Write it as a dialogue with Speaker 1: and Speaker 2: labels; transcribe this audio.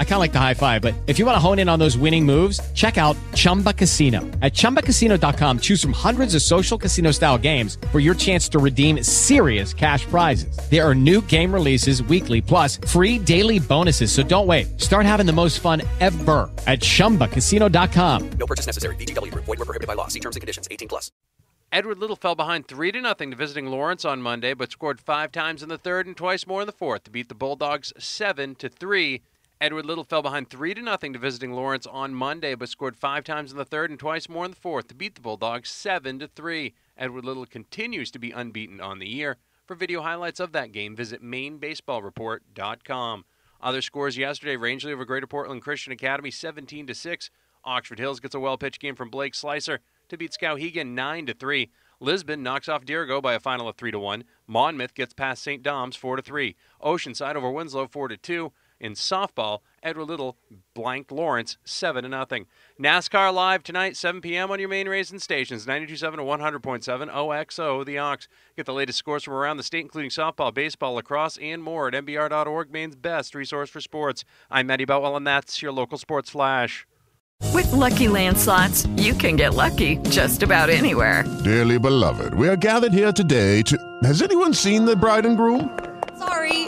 Speaker 1: I kind of like the high five, but if you want to hone in on those winning moves, check out Chumba Casino. At ChumbaCasino.com, choose from hundreds of social casino style games for your chance to redeem serious cash prizes. There are new game releases weekly, plus free daily bonuses. So don't wait. Start having the most fun ever at ChumbaCasino.com.
Speaker 2: No purchase necessary. VGW Group. Void were prohibited by law. See terms and conditions. 18 plus.
Speaker 3: Edward Little fell behind 3 to nothing to visiting Lawrence on Monday, but scored five times in the third and twice more in the fourth to beat the Bulldogs 7 to 3. Edward Little fell behind 3 to nothing to visiting Lawrence on Monday, but scored five times in the third and twice more in the fourth to beat the Bulldogs 7 to 3. Edward Little continues to be unbeaten on the year. For video highlights of that game, visit mainebaseballreport.com. Other scores yesterday: Rangeley over Greater Portland Christian Academy 17 to 6. Oxford Hills gets a well-pitched game from Blake Slicer to beat Skowhegan 9 to 3. Lisbon knocks off Dirigo by a final of 3 to 1. Monmouth gets past St. Dom's 4 to 3. Oceanside over Winslow 4 to 2. In softball, Edward Little blanked Lawrence 7 to nothing. NASCAR live tonight 7 p.m. on your main racing stations 92.7 to 100.7 OXO the Ox. Get the latest scores from around the state including softball, baseball, lacrosse and more at mbr.org Maine's best resource for sports. I'm Matt Boutwell and that's your local sports flash.
Speaker 4: With Lucky Land slots, you can get lucky just about anywhere.
Speaker 5: Dearly beloved, we are gathered here today to. Has anyone seen the bride and groom?
Speaker 6: Sorry,